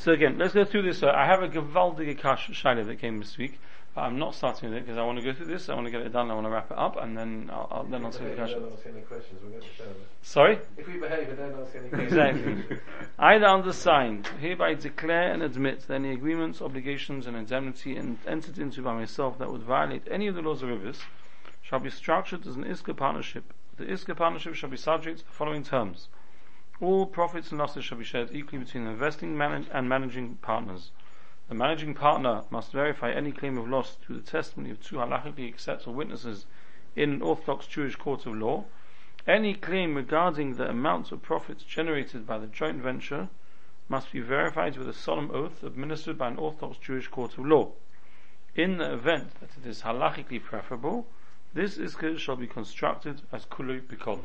So again, let's go through this. Uh, I have a Gavaldige Kash Shaila that came this week, but I'm not starting with it because I want to go through this. I want to get it done. I want to wrap it up, and then I'll, I'll then I'll see the Kash. Any questions. We'll get the show. Sorry. If we behave and don't ask any questions. Exactly. Either undersigned, hereby declare and admit that any agreements, obligations, and indemnity en- entered into by myself that would violate any of the laws of ribbis shall be structured as an ISKA partnership. The ISKA partnership shall be subject to the following terms. All profits and losses shall be shared equally between the investing and managing partners. The managing partner must verify any claim of loss through the testimony of two halachically acceptable witnesses in an Orthodox Jewish court of law. Any claim regarding the amounts of profits generated by the joint venture must be verified with a solemn oath administered by an Orthodox Jewish court of law. In the event that it is halachically preferable, this iska shall be constructed as kulu bikon.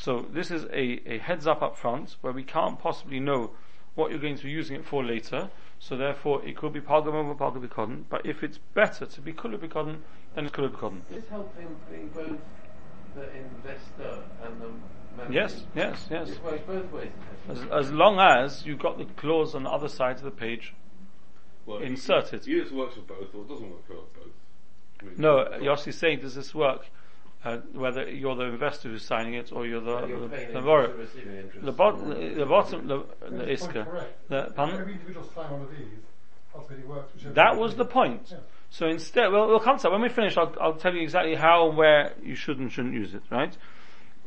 So this is a, a heads up up front where we can't possibly know what you're going to be using it for later. So therefore it could be palgamon or palgabikon. But if it's better to be kulu bikon, then it's kulu bikon. Is helping being both the investor and the manager? Yes, yes, yes. It works both ways. As, as long as you've got the clause on the other side of the page Well, inserted. Either it works for both or it doesn't work for both. I mean, No, it's- Yossi's saying, does this work? Uh, whether you're the investor who's signing it or you're the And you're the, paying the borrower. or receiving interest. The, bot- the, the bottom, the, the iska. The, pardon? Every individual sign one of these, ultimately works. whichever That was the point. Yeah. So instead, well, we'll come to that. When we finish, I'll, I'll tell you exactly how and where you should and shouldn't use it, right?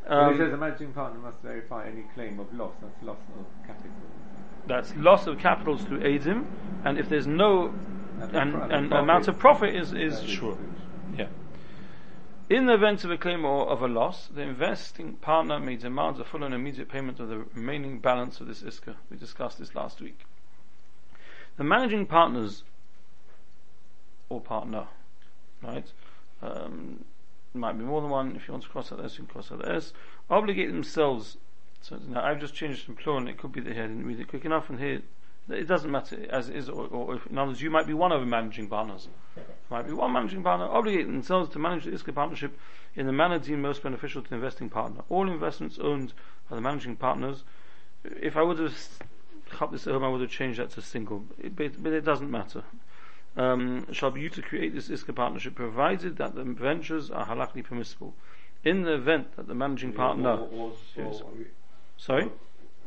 Well, it says Um, the managing partner must verify any claim of loss. That's loss of capital. that's loss of capitals to aid him, and if there's no, And and, the and amount of profit is, is sure. Yeah. In the event of a claim or of a loss, the investing partner may demand a full and immediate payment of the remaining balance of this ISKA. We discussed this last week. The managing partners or partner, right? Um, might be more than one. If you want to cross out S, you can cross out S. Obligate themselves. So now I've just changed it from plural, and it could be that here I didn't read it quick enough, and here it doesn't matter as it is, or, or if, in other words, you might be one of the managing partners. might be one managing partner obligate themselves to manage the ISKA partnership in the manner deemed most beneficial to the investing partner. All investments owned by the managing partners. If I would have cut this at home, I would have changed that to single, it, but, but it doesn't matter. Um, shall be used to create this ISKA partnership, provided that the ventures are halachically permissible. In the event that the managing partner, Or- or- Yes. or- sorry,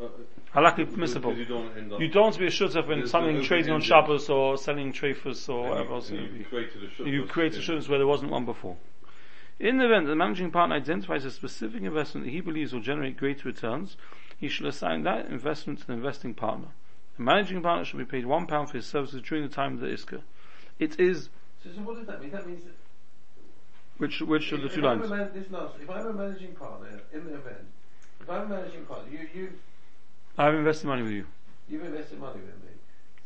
uh, uh, halachically permissible. You don't up. You don't want to be a shooter when There's something trading on open-ended- Shabbos or selling trefus or and whatever you- else. and it would be. You've created a shuttle. You create a assurance where there wasn't one before. In the event that the managing partner identifies a specific investment that he believes will generate greater returns, he shall assign that investment to the investing partner. The managing partner shall be paid one pound for his services during the time of the ISKA. It is So, so what does that mean? That means that which which of the two I'm lines? man- this last, if I'm a managing partner in the event, if I'm a managing partner, you you I've invested money with you. you've invested money with me.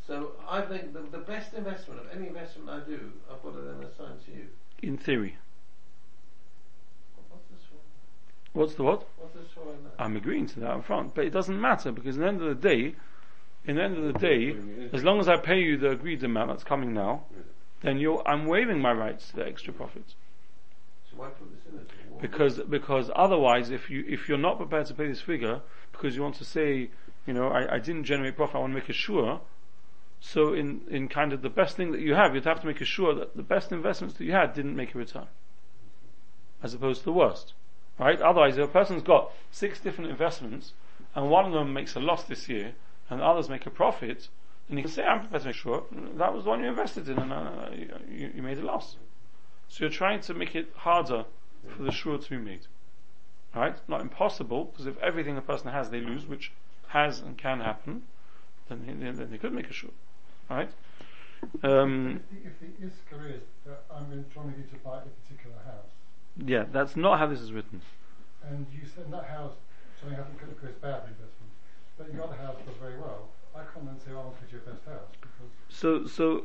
So I think the, the best investment of any investment I do, I've got to then assign to you. In theory. What's this? What's the what? What's this for? I'm agreeing to that up front, but it doesn't matter because at the end of the day, in the end of the day, as long as I pay you the agreed amount that's coming now, then you're I'm waiving my rights to the extra profits. So why put this in it? Because because otherwise if you if you're not prepared to pay this figure because you want to say you know I, I didn't generate profit I want to make a sure. So in in kind of the best thing that you have you'd have to make a sure that the best investments that you had didn't make a return as opposed to the worst right? Otherwise if a person's got six different investments and one of them makes a loss this year and the others make a profit then you can say I'm prepared to make sure that was the one you invested in and uh, you, you made a loss. So you're trying to make it harder for the shura to be made. Right? Not impossible, because if everything a person has they lose, which has and can happen, then they, then they could make a shura. Right? Um, If the, if the ISKA is that I'm trying you to buy a particular house, yeah, that's not how this is written. and you said in that house something happened could occur as bad investment, but your other house does very well, I can't then say, oh, I'll get your best house because So, so,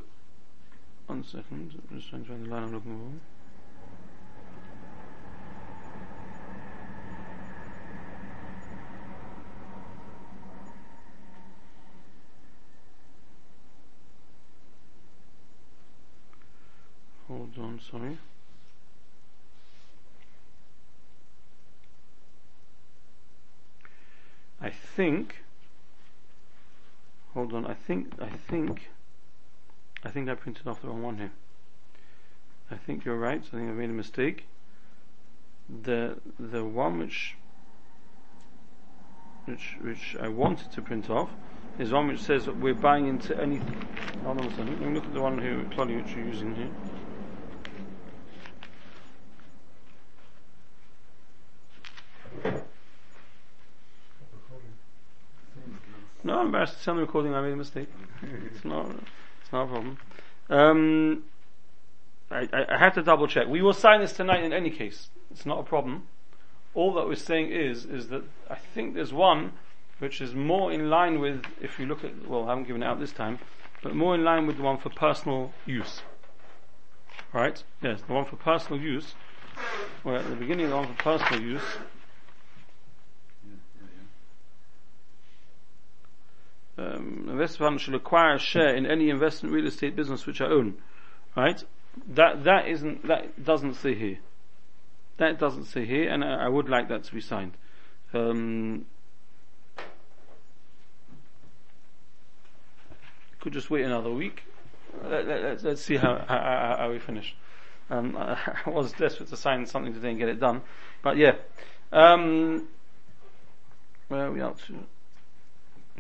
one second, I'm just trying to find the line I'm looking for. On, sorry. I think. hold on, I think, I think, I think I printed off the wrong one here. I think you're right, I think I made a mistake. The, the one which, which, which I wanted to print off is one which says that we're buying into anything. hold on a second, let me look at the one here, Claudia, which you're using here. No, I'm embarrassed to tell the recording I made a mistake. it's not, it's not a problem. Um, I, I, I have to double check. We will sign this tonight in any case. It's not a problem. All that we're saying is, is that I think there's one which is more in line with, if you look at, well, I haven't given it out this time, but more in line with the one for personal use. Right? Yes, the one for personal use, Well, at the beginning of the one for personal use, um, shall acquire a share in any investment real estate business which I own. Right? That that isn't that doesn't say here. That doesn't say here, and I, I would like that to be signed. Um, could just wait another week. Let, us let, see how, how, how we finish. Um, I, I was desperate to sign something today and get it done, but yeah. Um, where are we up to?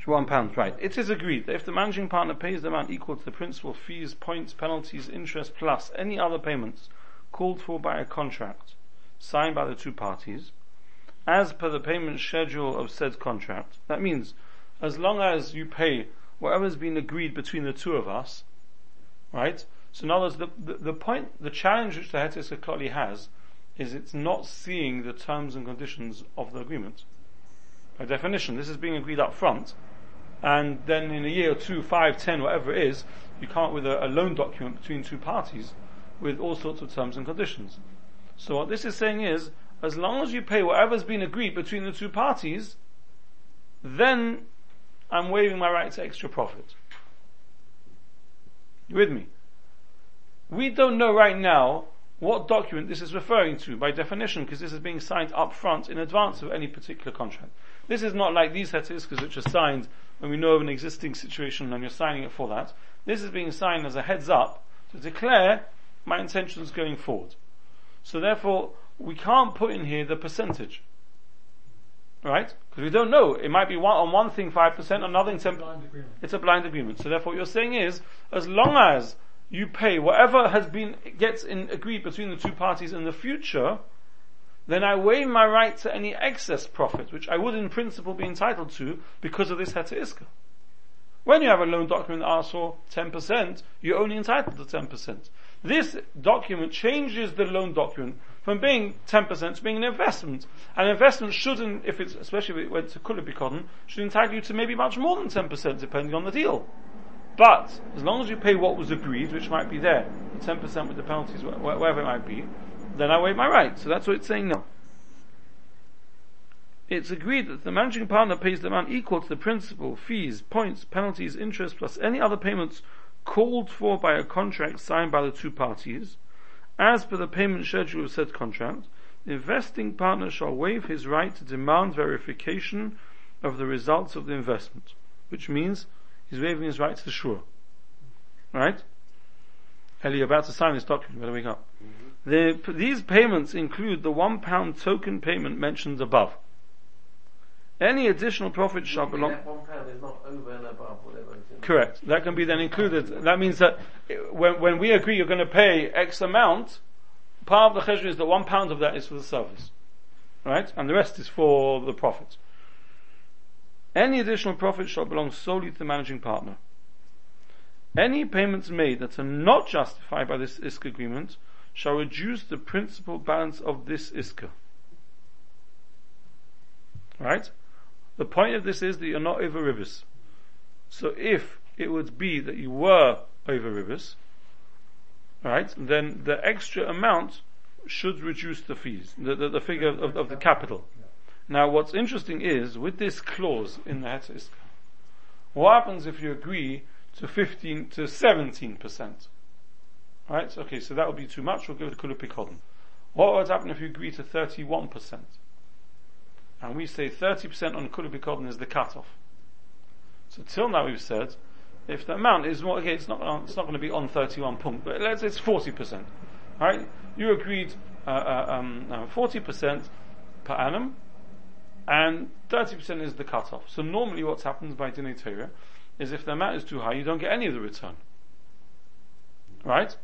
One pound, right. It is agreed that if the managing partner pays the amount equal to the principal fees, points, penalties, interest, plus any other payments called for by a contract signed by the two parties, as per the payment schedule of said contract, that means as long as you pay whatever's been agreed between the two of us, right? So in other words, the, the, the point, the challenge which the Heter Iska Klali has is it's not seeing the terms and conditions of the agreement. By definition, this is being agreed up front, and then in a year or two, five, ten, whatever it is, you come up with a, a loan document between two parties with all sorts of terms and conditions. So what this is saying is, as long as you pay whatever's been agreed between the two parties, then I'm waiving my right to extra profit. You with me? We don't know right now what document this is referring to by definition because this is being signed up front in advance of any particular contract. This is not like these hetiskas which are signed when we know of an existing situation and you're signing it for that. This is being signed as a heads up to declare my intentions going forward. So therefore, we can't put in here the percentage. Right? Because we don't know. It might be one, on one thing 5%, on another thing 10%. It's a blind agreement. So therefore what you're saying is, as long as you pay whatever has been, gets in, agreed between the two parties in the future, then I waive my right to any excess profit, which I would in principle be entitled to because of this Heter Iska. When you have a loan document that asks for 10%, you're only entitled to 10%. This document changes the loan document from being 10% to being an investment. An investment shouldn't, if it's, especially if it went to Kulabikoden, should entitle you to maybe much more than 10% depending on the deal. But, as long as you pay what was agreed, which might be there, 10% with the penalties, whatever it might be, then I waive my right. So that's what it's saying now. It's agreed that the managing partner pays the amount equal to the principal, fees, points, penalties, interest, plus any other payments called for by a contract signed by the two parties. As per the payment schedule of said contract, the investing partner shall waive his right to demand verification of the results of the investment, which means he's waiving his right to the shur. Right? Ellie, you're about to sign this document, better wake up. Mm-hmm. The, these payments include the one pound token payment mentioned above. Any additional profit shall belong. That one pound is not over and above whatever. Correct. That can be then included. That means that when, when we agree you're going to pay X amount, part of the cheshire is that one pound of that is for the service. Right? And the rest is for the profit. Any additional profit shall belong solely to the managing partner. Any payments made that are not justified by this ISK agreement shall reduce the principal balance of this iska. Right? The point of this is that you're not over ribis. So if it would be that you were over ribis, right, then the extra amount should reduce the fees, the, the, the figure of, of, the capital. Now what's interesting is, with this clause in the Heter Iska, what happens if you agree to 15 to 17 percent? Right? Okay, so that would be too much. We'll go to Kulupikodin. What would happen if you agree to 31%? And we say 30% on Kulupikodin is the cutoff. So till now we've said, if the amount is more, okay, it's not, on, it's not going to be on 31 punk, but let's say it's 40%. Right? You agreed, uh, uh, um, uh, 40% per annum, and 30% is the cutoff. So normally what happens by Dinei Torah is if the amount is too high, you don't get any of the return. Right?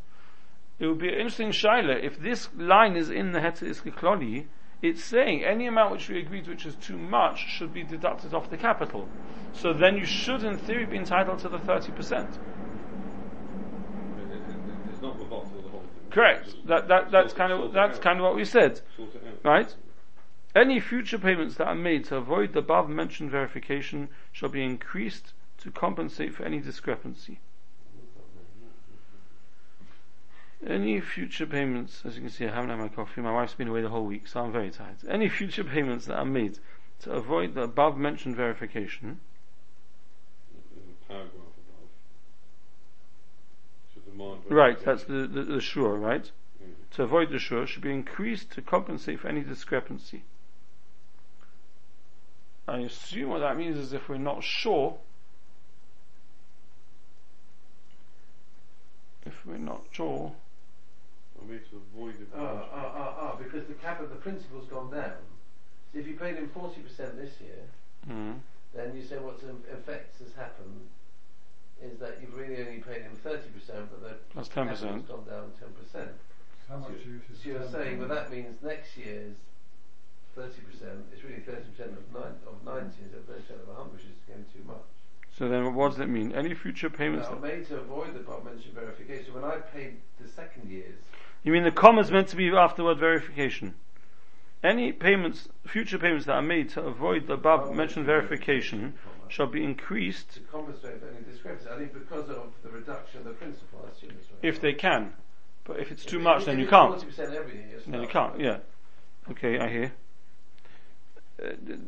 It would be an interesting shaila if this line is in the Heter Iska Klali, it's saying any amount which we agreed which is too much should be deducted off the capital. So then you should in theory be entitled to the 30%. It- it- It's not the bottle of the whole thing. Correct. That, that, that's kind of, that's kind of what we said. Sort it out. Right? Any future payments that are made to avoid the above mentioned verification shall be increased to compensate for any discrepancy. Any future payments, as you can see, I haven't had my coffee. My wife's been away the whole week, so I'm very tired. Any future payments that are made to avoid the above mentioned verification There's a paragraph above. So Right, that's the, the, the sure, right? Mm. To avoid the sure should be increased to compensate for any discrepancy. I assume what that means is if we're not sure, if we're not sure, I mean to avoid the Ah, ah, ah, ah, because the cap of the principal's gone down. So if you paid him 40% this year, mm, then you say what's in effect has happened is that you've really only paid him 30%, but the That's 10%. capital's gone down 10%. How much so, use is so you're saying, well, that means next year's 30%, it's really 30% of, nine, of 90 instead of 30% of 100, which is getting too much. so then what does it mean? Any future payments Now, that, made to avoid the above mentioned verification, when I paid the second year's, you mean the comma's meant to be after word verification? Any payments, future payments that are made to avoid the above oh, mentioned verification shall be increased to compensate for any discrepancy, I think because of the reduction of the principal, I assume if they can. But if it's too If- much, if then you can't. 40% every year, Then you can't, yeah. Okay, I hear. Uh, th-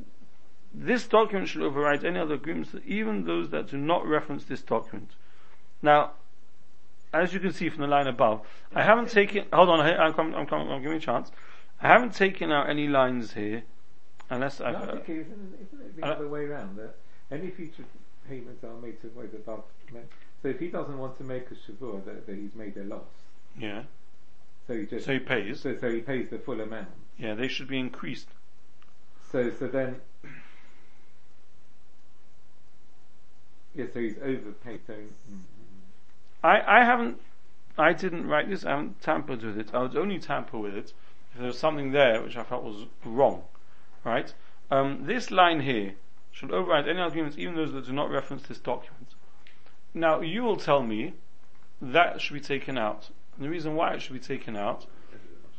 this document should override any other agreements, even those that do not reference this document. Now, as you can see from the line above, I haven't taken, hold on, I- I'm coming, I'm coming, I'm giving you a chance. I haven't taken out any lines here, unless I, No, uh, okay, isn't, isn't it the I- other way around? That any future payments are made to avoid the above. So if he doesn't want to make a shavur that, that he's made a loss, yeah, so he just so he pays, so, so he pays the full amount. yeah, they should be increased. So so then, yeah, so he's overpaid. So I, I haven't, I didn't write this, I haven't tampered with it. I would only tamper with it if there was something there which I felt was wrong. Right? Um, this line here should override any arguments, even those that do not reference this document. Now, you will tell me that should be taken out. And the reason why it should be taken out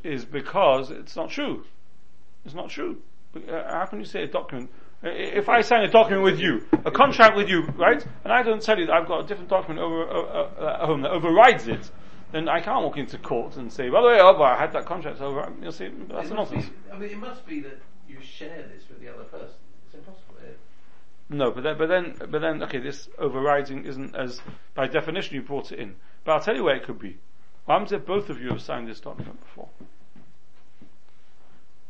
is because it's not true. It's not true. Uh, how can you say a document? If I sign a document with you, a contract with you, right, and I don't tell you that I've got a different document over, uh, uh, at home that overrides it, then I can't walk into court and say, by the way, oh, I had that contract over. You'll say that's It must be- nonsense. I mean, it must be that you share this with the other person. It's impossible. eh? No, but then, but then, but then, okay, this overriding isn't as, by definition, you brought it in. But I'll tell you where it could be. If both of you have signed this document before?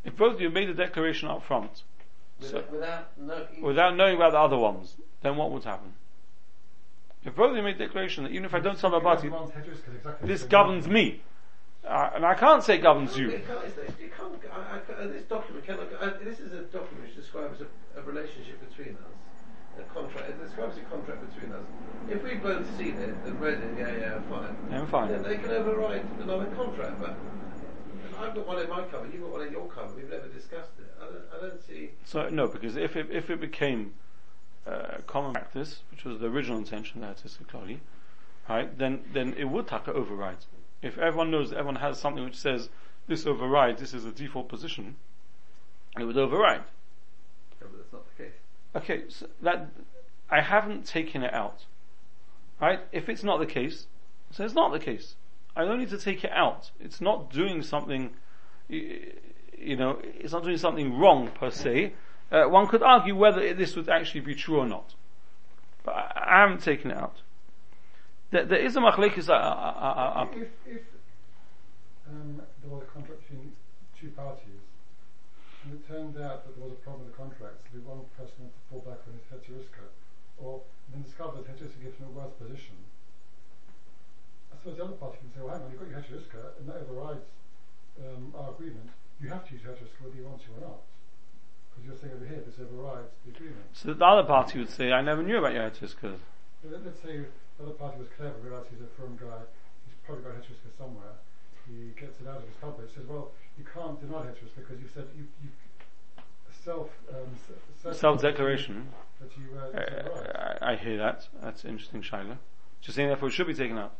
If both of you made a declaration up front, so, Without, without no, without knowing about the other ones, then what would happen? If both of you made a declaration that even if I don't tell my party, Everyone's hedges 'cause exactly this governs me, uh, and I can't say governs you. It can't, it's, it's, you can't, I, I, this document cannot, I, this is a document which describes a, a relationship between us. A contract, it describes a contract between us. If we've both seen it and read it, yeah, yeah, fine. Yeah, fine. Then they can override another contract, but I've got one in my cover, you've got one in your cover, we've never discussed it. I don't, I don't see, So no, because if it, if it became uh, common practice, which was the original intention there to Clody, right, then then it would take override. If everyone knows that everyone has something which says this overrides, this is the default position, it would override. no, but that's not the case. Okay, so that I haven't taken it out. Right? If it's not the case, so it's not the case. I don't need to take it out. It's not doing something, you know, it's not doing something wrong per se. Uh, one could argue whether this would actually be true or not. But I, I haven't taken it out. There, there is a machlekes. Uh, uh, uh, If, if um, there was a contract between two parties, and it turned out that there was a problem with the contract, so the one person wanted to fall back on his heteriska, or then discovered that Hedgeska gives him a worse position, Suppose the other party can say, well, hang on, you've got your Hedgeska, and that overrides um, our agreement. You have to use Hedgeska whether you want to or not. Because you're saying over here, this overrides the agreement. So the other party would say, I never knew about your. Let- let's say the other party was clever, realised he's a firm guy, he's probably got Hedgeska somewhere. He gets it out of his. He says, well, you can't deny Hedgeska because you said you, you self um, self declaration. that you uh, Uh. I, I hear that. That's interesting, Shaila. Just saying, therefore, it should be taken out.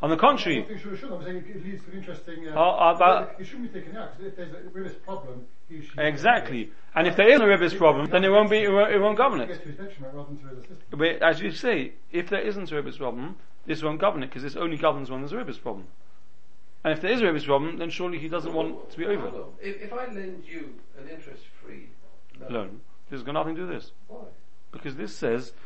On the I contrary, don't think sure, sure. I'm saying it leads to an interesting. Uh, Oh, uh, but- it shouldn't be taken out because if there's a ribbis problem, he should. exactly. And if there is a ribbis problem, then it won't be, it won't, it won't govern it. to his detriment rather than to his assistance. But as you say, if there isn't a ribbis problem, this won't govern it because this only governs when there's a ribbis problem. And if there is a ribbis problem, then surely he doesn't want to be over Hold on. If, if I lend you an interest-free loan, loan. This has got nothing to do with this. why? Because this says, As well.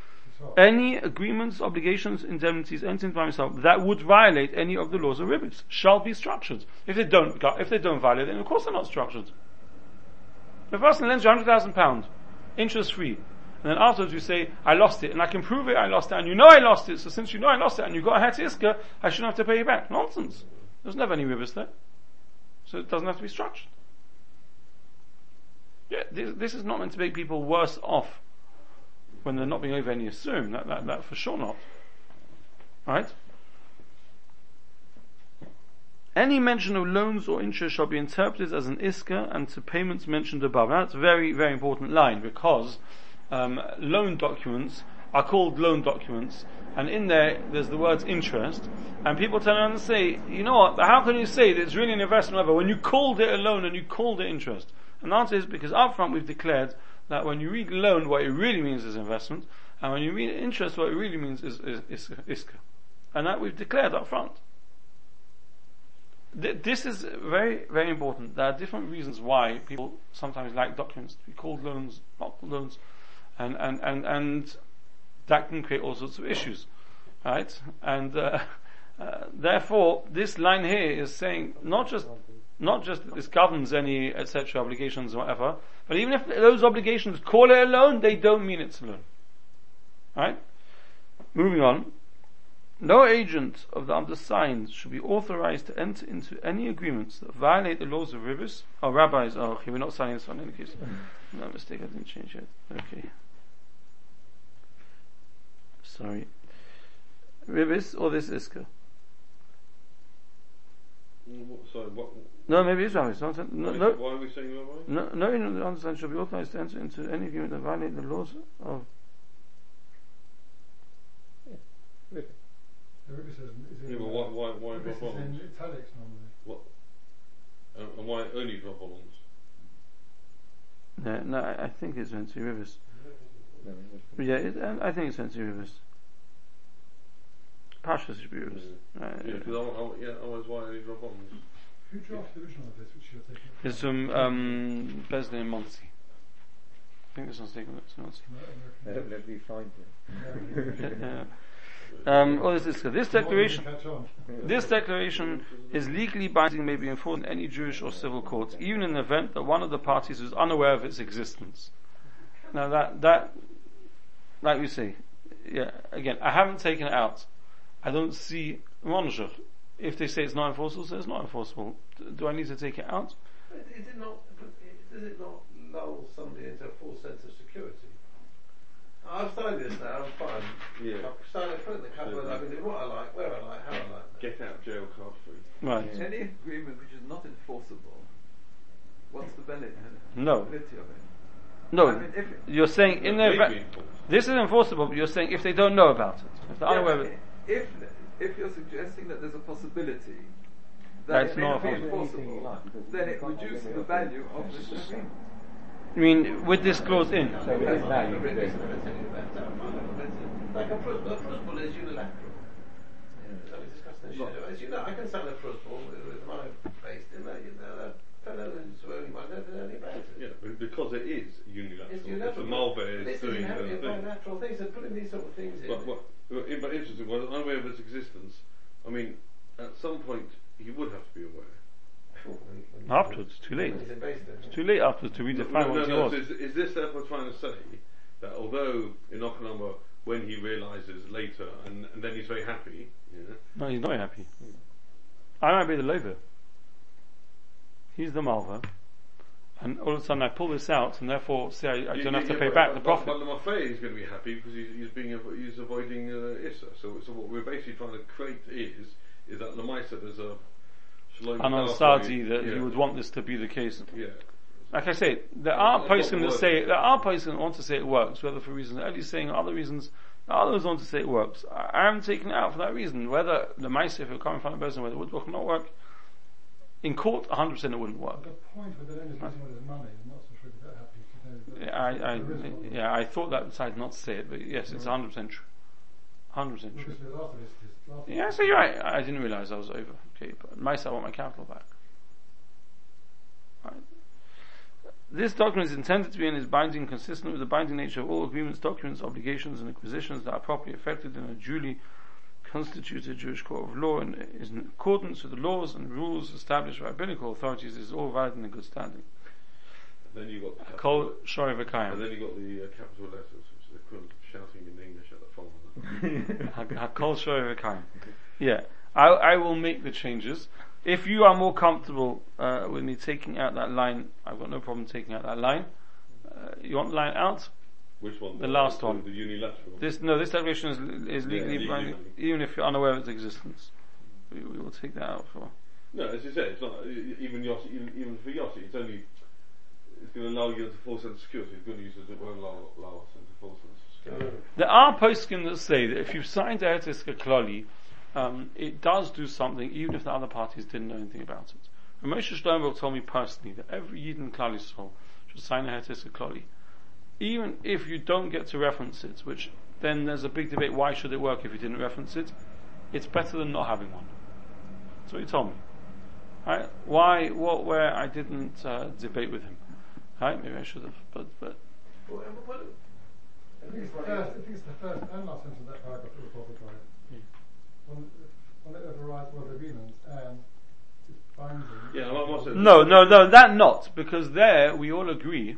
Any agreements, obligations, indemnities into by himself that would violate any of the laws of ribbis shall be structured. If they don't, if they don't violate, then of course they're not structured. A person lends you hundred thousand pound, interest free, and then afterwards you say, I lost it, and I can prove it, I lost it, and you know I lost it, so since you know I lost it, and you got a Hatziska, I shouldn't have to pay you back. Nonsense. There's never any ribbis there. So it doesn't have to be structured. Yeah, this, this is not meant to make people worse off when they're not being over any assume. That, that, that for sure not. Right? Any mention of loans or interest shall be interpreted as an iska and to payments mentioned above. That's a very, very important line because um, loan documents are called loan documents and in there there's the words interest and people turn around and say, you know what, how can you say that it's really an investment level when you called it a loan and you called it interest? And the answer is because up front we've declared that when you read loan what it really means is investment and when you read interest what it really means is, is, is iska. And that we've declared up front. Th- this is very, very important. There are different reasons why people sometimes like documents to be called loans, not called loans, and, and, and, and that can create all sorts of issues, right? And uh, uh, therefore, this line here is saying not just not just that this governs any etc. obligations or whatever, but even if those obligations call it a loan, they don't mean it's a loan, right? Moving on. No agent of the undersigned should be authorized to enter into any agreements that violate the laws of rivers. Oh, rabbis. Oh, okay, we're not signing this one in any case. Mm-hmm. No mistake, I didn't change it. Okay. Sorry. Rivers or this iska? What- Sorry, what? No, maybe it's rabbis. No, no, why, no, why are we saying rabbi? no, no agent of the undersigned be authorized to enter into any agreement that violate the laws of. In, Yeah, but uh, why, why, why ribbis drop is italics normally. What? And, and why only drop ons? No, no, I I think it's meant to be rivers. No, Yeah, it, I I think it's meant to be rivers. Pashas should be rivers. Uh, Yeah, because yeah, otherwise why only drop ons? Who drafted the original of this, which you're taking? It's from um, Besley and Monty. I think this one's taken it's Monty. Let, let me find it. Yeah. Um, oh, this, is, this declaration, this declaration is legally binding, may be enforced in any Jewish or civil courts, even in the event that one of the parties is unaware of its existence. Now that that, like we say, yeah. Again, I haven't taken it out. I don't see monshach. If they say it's not enforceable, so it's not enforceable. Do I need to take it out? But is it not? Does it not lull somebody into a false sense of security? I've signed this now. I'm fine. Yeah. I've signed it, put it in the cupboard. I can do what I like, where I like, how I like. Get out jail card free. Right. Yeah. Any agreement which is not enforceable, what's the valid uh, No. validity of it? No. I mean, if You're saying in the Maybe this is enforceable, but you're saying if they don't know about it, if they're Yeah, unaware of it, if if you're suggesting that there's a possibility that That's it may not not be enforceable. enforceable, then it reduces the value of this agreement. I mean, with this clause in. So it is now you I've can read this, do. It, that's how fine I've read it. Like a prus- a is unilateral. So we discussed this. As you know, I can sign a prusbul with, with my face in there. You know, that fellow who's wearing my never know anything. Yeah, because it is unilateral. It's If unilateral. the Malbec is This is doing the a thing. bilateral thing. So putting these sort of things in. But, but, but, but interesting, well, unaware of its existence, I mean, at some point, he would have to be aware. When- when- Afterwards, too late. when he's embraced it. It's too late afterwards to redefine no, what no, he no, was. so is, is this therefore trying to say that although in Okanamba when he realizes later, and, and then he's very happy. Yeah. No, he's not very happy. I might be the lover. He's the malva. And all of a sudden I pull this out and therefore say I, I don't you- have to you- pay back the profit. But the Mafei is going to be happy because he's, he's being avo- he's avoiding uh, Issa. So, so what we're basically trying to create is is that Lamaisa there's a Shalom and on Gadol Sadi for that yeah. you would want this to be the case. Yeah. Like I say, there are person that say there are person that want to say it works, whether for reasons Ellie's saying or other reasons. Others want to say it works. I am taking it out for that reason. Whether the mice, if you come in front of a person, whether it would work or not work, in court, 100% it wouldn't work. The point with the lender is his money, I'm not so sure he'd that happy. Yeah, I, I, there is one. yeah, I thought that decided not to say it, but yes, it's 100% true. 100% Well, true. this was after this, this last Yeah, so you're right. I didn't realise I was over. Okay, but myself, I want my capital back. Right. This document is intended to be and is binding, consistent with the binding nature of all agreements, documents, obligations, and acquisitions that are properly affected in a duly constituted Jewish court of law and is in accordance with the laws and rules established by rabbinical authorities is all valid and in good standing. And then you got the capital, Kol and then you got the uh, capital letters, which is the equivalent of shouting in English at the phone. Ha- Hakol Shori V'Kayim. Yeah, I, I will make the changes. If you are more comfortable uh, with me taking out that line, I've got no problem taking out that line. Uh, you want the line out? Which one? The last one. The unilateral. This no, this declaration is, is legally legally binding, even if you're unaware of its existence. We, we will take that out for. No, as you said, it's not even Yossi, even, even for Yossi, it's only it's going to allow you to force into security. It's going to use it, won't allow, allow us into force into security. There are postscripts that say that if you've signed Heter Iska Klali, um, it does do something even if the other parties didn't know anything about it. And Moshe Shlomo told me personally that every Yid in Klal Yisrael should sign Heter Iska Klali. Even if you don't get to reference it, which then there's a big debate, why should it work if you didn't reference it? It's better than not having one. That's what he told me. Right? Why, what, where I didn't uh, debate with him. Right? Maybe I should have, but, but Well, and what- I think it's the first, I think it's the first and last sentence of that paragraph that was bothered by it. When, when it overrides all the agreements and it's binding. Yeah, I No, no, no, that not, because there we all agree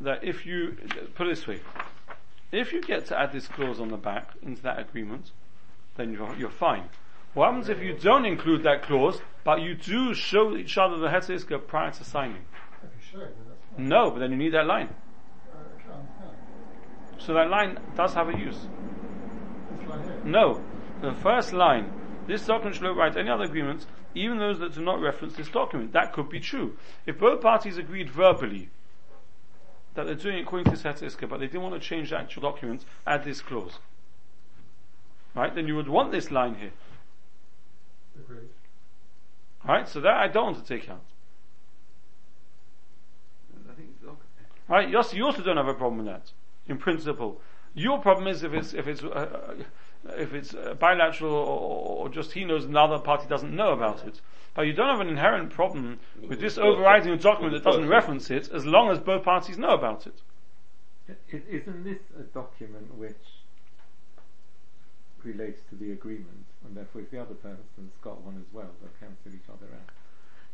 that if you, put it this way, if you get to add this clause on the back into that agreement, then you're, you're fine. What happens if you don't include that clause, but you do show each other the Hetziska prior to signing? If you show it, then that's fine. No, but then you need that line. I can't understand. So that line does have a use. This line here. No. The first line, this document shall override any other agreements, even those that do not reference this document. That could be true. If both parties agreed verbally that they're doing it according to Heter Iska, but they didn't want to change the actual document, add this clause. Right? Then you would want this line here. Agreed. Right? So that I don't want to take out. I think it's okay. Right? Yossi, you also don't have a problem with that, in principle. Your problem is if it's if it's uh, if it's uh, bilateral or, or just he knows and the other party doesn't know about it. But you don't have an inherent problem with this overriding a document that doesn't reference it, as long as both parties know about it. Isn't this a document which relates to the agreement, and therefore if the other person's got one as well, they'll cancel each other out?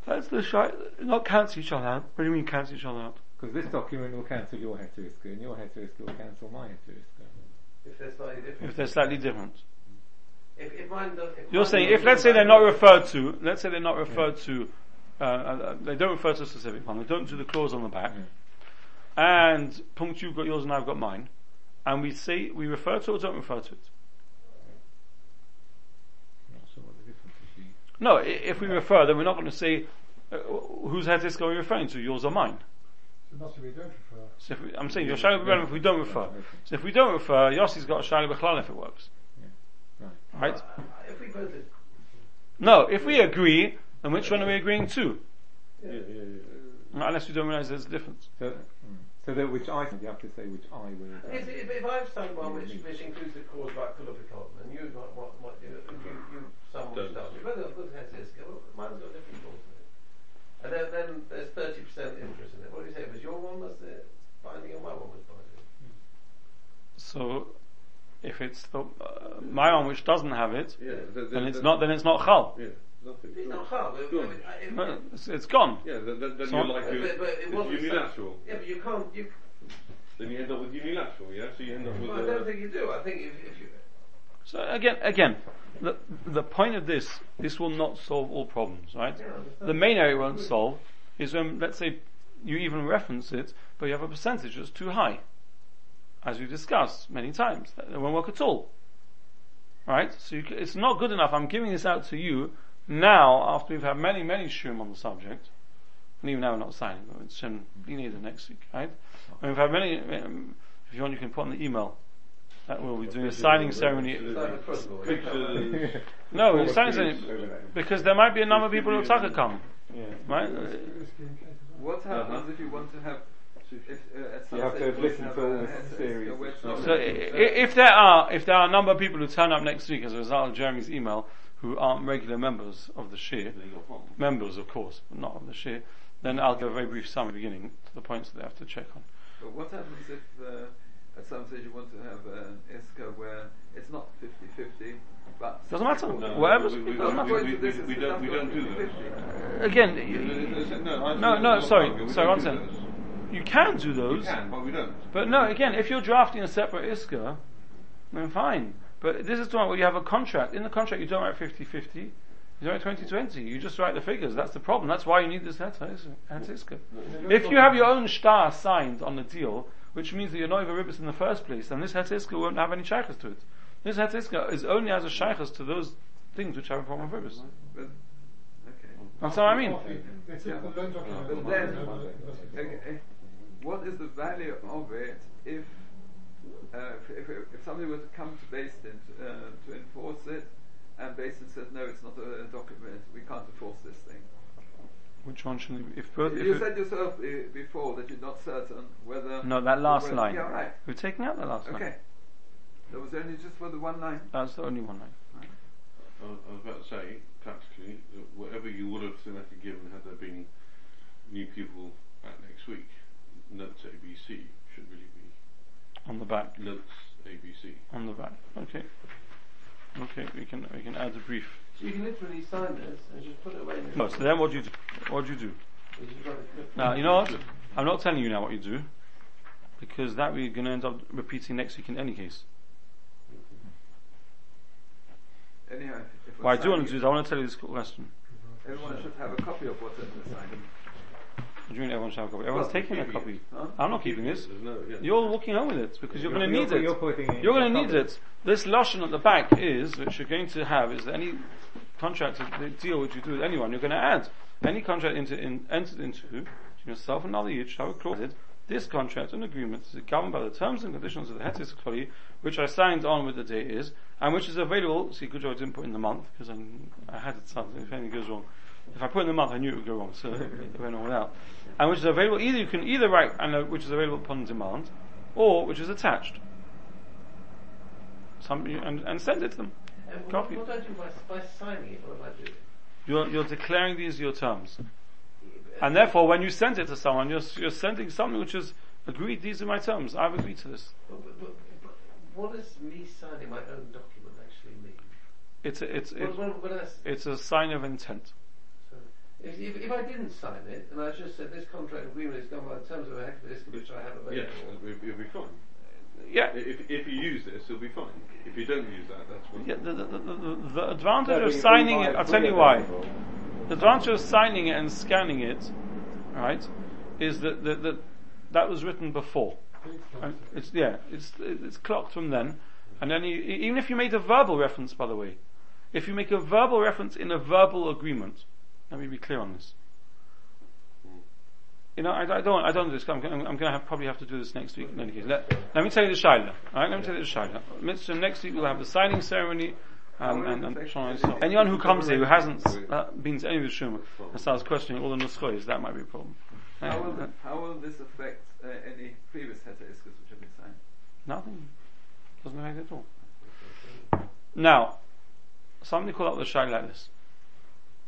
That's the shy. Not cancel each other out. What do you mean cancel each other out? Because this document will cancel your heteriska, and your heteriska will cancel my heteriska. If they're slightly different. If they're slightly different. If, if mine does, if You're mine saying if let's say they're not referred to, let's say they're not referred to, uh, uh, they don't refer to a specific one. They don't do the clause on the back. And punct you've got yours and I've got mine. And we say we refer to it or don't refer to it. I'm not sure what the difference is. you- No, if we refer, then we're not going to say uh, whose head is going referring to, yours or mine. So it we don't refer. So if we, I'm saying your shayla relevant if we don't refer. So if we don't refer, Yossi's got a shayla b'chlal if it works, Right. right? Uh, if we both, No, if we agree, then which one are we agreeing to? Yeah, yeah, yeah. Unless we don't realize there's a difference. So, mm. so that which I, think you have to say which I will. if, if, if I've signed one which, which includes the clause about Kulufikon, and you might, might, might do it, and you, you some which Don't. does it, whether good has this, well, mine's got different clause in it. And then, then there's 30% interest in it. What do you say? Was your one was it binding and my one was binding? So if it's the, uh, my one which doesn't have it, Yeah, the- the- then it's the- not then it's not chal. Yeah, nothing. It's not hard. but- Go on. but if- No, it's, it's gone. Yeah, then, then, then So- you're like But, you, but, but it it's wasn't unilateral. Yeah, but you can't. You then you end up with unilateral, yeah? So you end up with. Well, I uh, don't think you do. I think if, if you. So again, again, the the point of this, this will not solve all problems, right? The main area it won't solve is when, let's say, you even reference it, but you have a percentage that's too high, as we discussed many times. That won't work at all, right? So you, it's not good enough. I'm giving this out to you now after we've had many, many shum on the subject, and even now we're not signing, but it shouldn't be needed next week, right? And we've had many. Um, if you want, you can put on the email that we'll be doing a signing ceremony. It's a No, Former it's signing ceremony because there might be a number of people who will taka come, Yeah. right? It's risky in case of- What happens Uh-huh. if you want to have if, uh, You have to have listened have to all a the series. So. So i- i- if there are if there are a number of people who turn up next week as a result of Jeremy's email who aren't regular members of the shiur, Then you got one. members of course, but not of the shiur, then I'll give a very brief summary beginning to the points that they have to check on. But what happens if uh, at some stage you want to have an ISKA where it's not 50-50, but Doesn't matter. No, Whatever. we- we- we- doesn't No, matter. according we- we- we don't- we don't do 50-50. Again, No, you, no, No, no, sorry, sorry, don't one do those. you can do those, but we don't. but no. Again, if you're drafting a separate iska, then fine. But this is the one where you have a contract. In the contract, you don't write 50-50. You don't write 20-20. You just write the figures. That's the problem. That's why you need this heter iska. If you have your own star signed on the deal, which means that you're not even ribbis in the first place, then this heter won't have any shaykhs to it. This heter is only as a shaykhs to those things which have a problem with ribbis. That's what I mean. But then, what is the value of it if uh, if, if, if somebody were to come to Beis Din uh, to enforce it, and Beis Din says no, it's not a, document, we can't enforce this thing. Which one should it be? If both, if you it- said yourself uh, before that you're not certain whether. no, that last whether- line. Yeah, right. We're taking out the last line. Okay. That was only just for the one line. That's the only one line. I was I was about to say, practically, whatever you would have selected given had there been new people at next week, notes ABC should really be On the back. notes ABC. On the back. Okay. Okay, we can we can add a brief. So you can literally sign this and just put it away. No, so then what do you do? What do you do? You just write a clip. Now, you know what? I'm not telling you now what you do, because that we're going to end up repeating next week in any case. Anyhow, What I do want to do is I want to tell you this question. everyone should have a copy of what's in the signing. Do you mean everyone should have a copy? Everyone's Well, taking a copy. Huh? I'm not keeping this. No, yeah. You're walking home with it because you're going to need it. you're putting it in You're going to need it. This lotion at the back is, which you're going to have, is any contract, deal which you do with anyone, you're going to add any contract into, in, entered into, yourself and another yid shall have a clause. This contract and agreement is governed by the terms and conditions of the Heter Iska Klali, which I signed on with the date is, and which is available, see good job I didn't put in the month, because I had it something, if anything goes wrong. If I put in the month, I knew it would go wrong, so it went on without. And which is available, either you can either write, and uh, which is available upon demand, or which is attached. Some, and, and send it to them. And Copy. what do I do by, by signing it? What am I doing? You're, you're declaring these your terms. And therefore, when you send it to someone, you're, you're sending something which is agreed, these are my terms, I've agreed to this. But, but, but, but what does me signing my own document actually mean? It's a, it's, What, it's, what, what else? it's a sign of intent. So if, if, if I didn't sign it and I just said this contract agreement is done by the terms of a heck of this which I have Yes, available. it'll, it'll be fine. Yeah. If, if you use this, it'll be fine. If you don't use that, that's when. Yeah, the, the, the, the, the advantage No, of signing it, I'll tell you why. them. The advantage of signing it and scanning it, right, is that, that, that, that was written before. And it's yeah, it's it's clocked from then, and then you, even if you made a verbal reference, by the way, if you make a verbal reference in a verbal agreement, let me be clear on this. You know, I, I don't, I don't do this. I'm, I'm, I'm going to have, probably have to do this next week. In any case, let, let me tell you the shaila. All right, let me tell you the shaila. Mitzvah, next week we'll have the signing ceremony. Um, and, and, and anyone who comes here who hasn't uh, been to any of the shumah and starts questioning all the nuskhois, that might be a problem. Uh, How will, uh, how will this affect uh, any previous Heta Iskas which have been signed? Nothing. Doesn't affect it at all. Now, somebody call up the shy like this.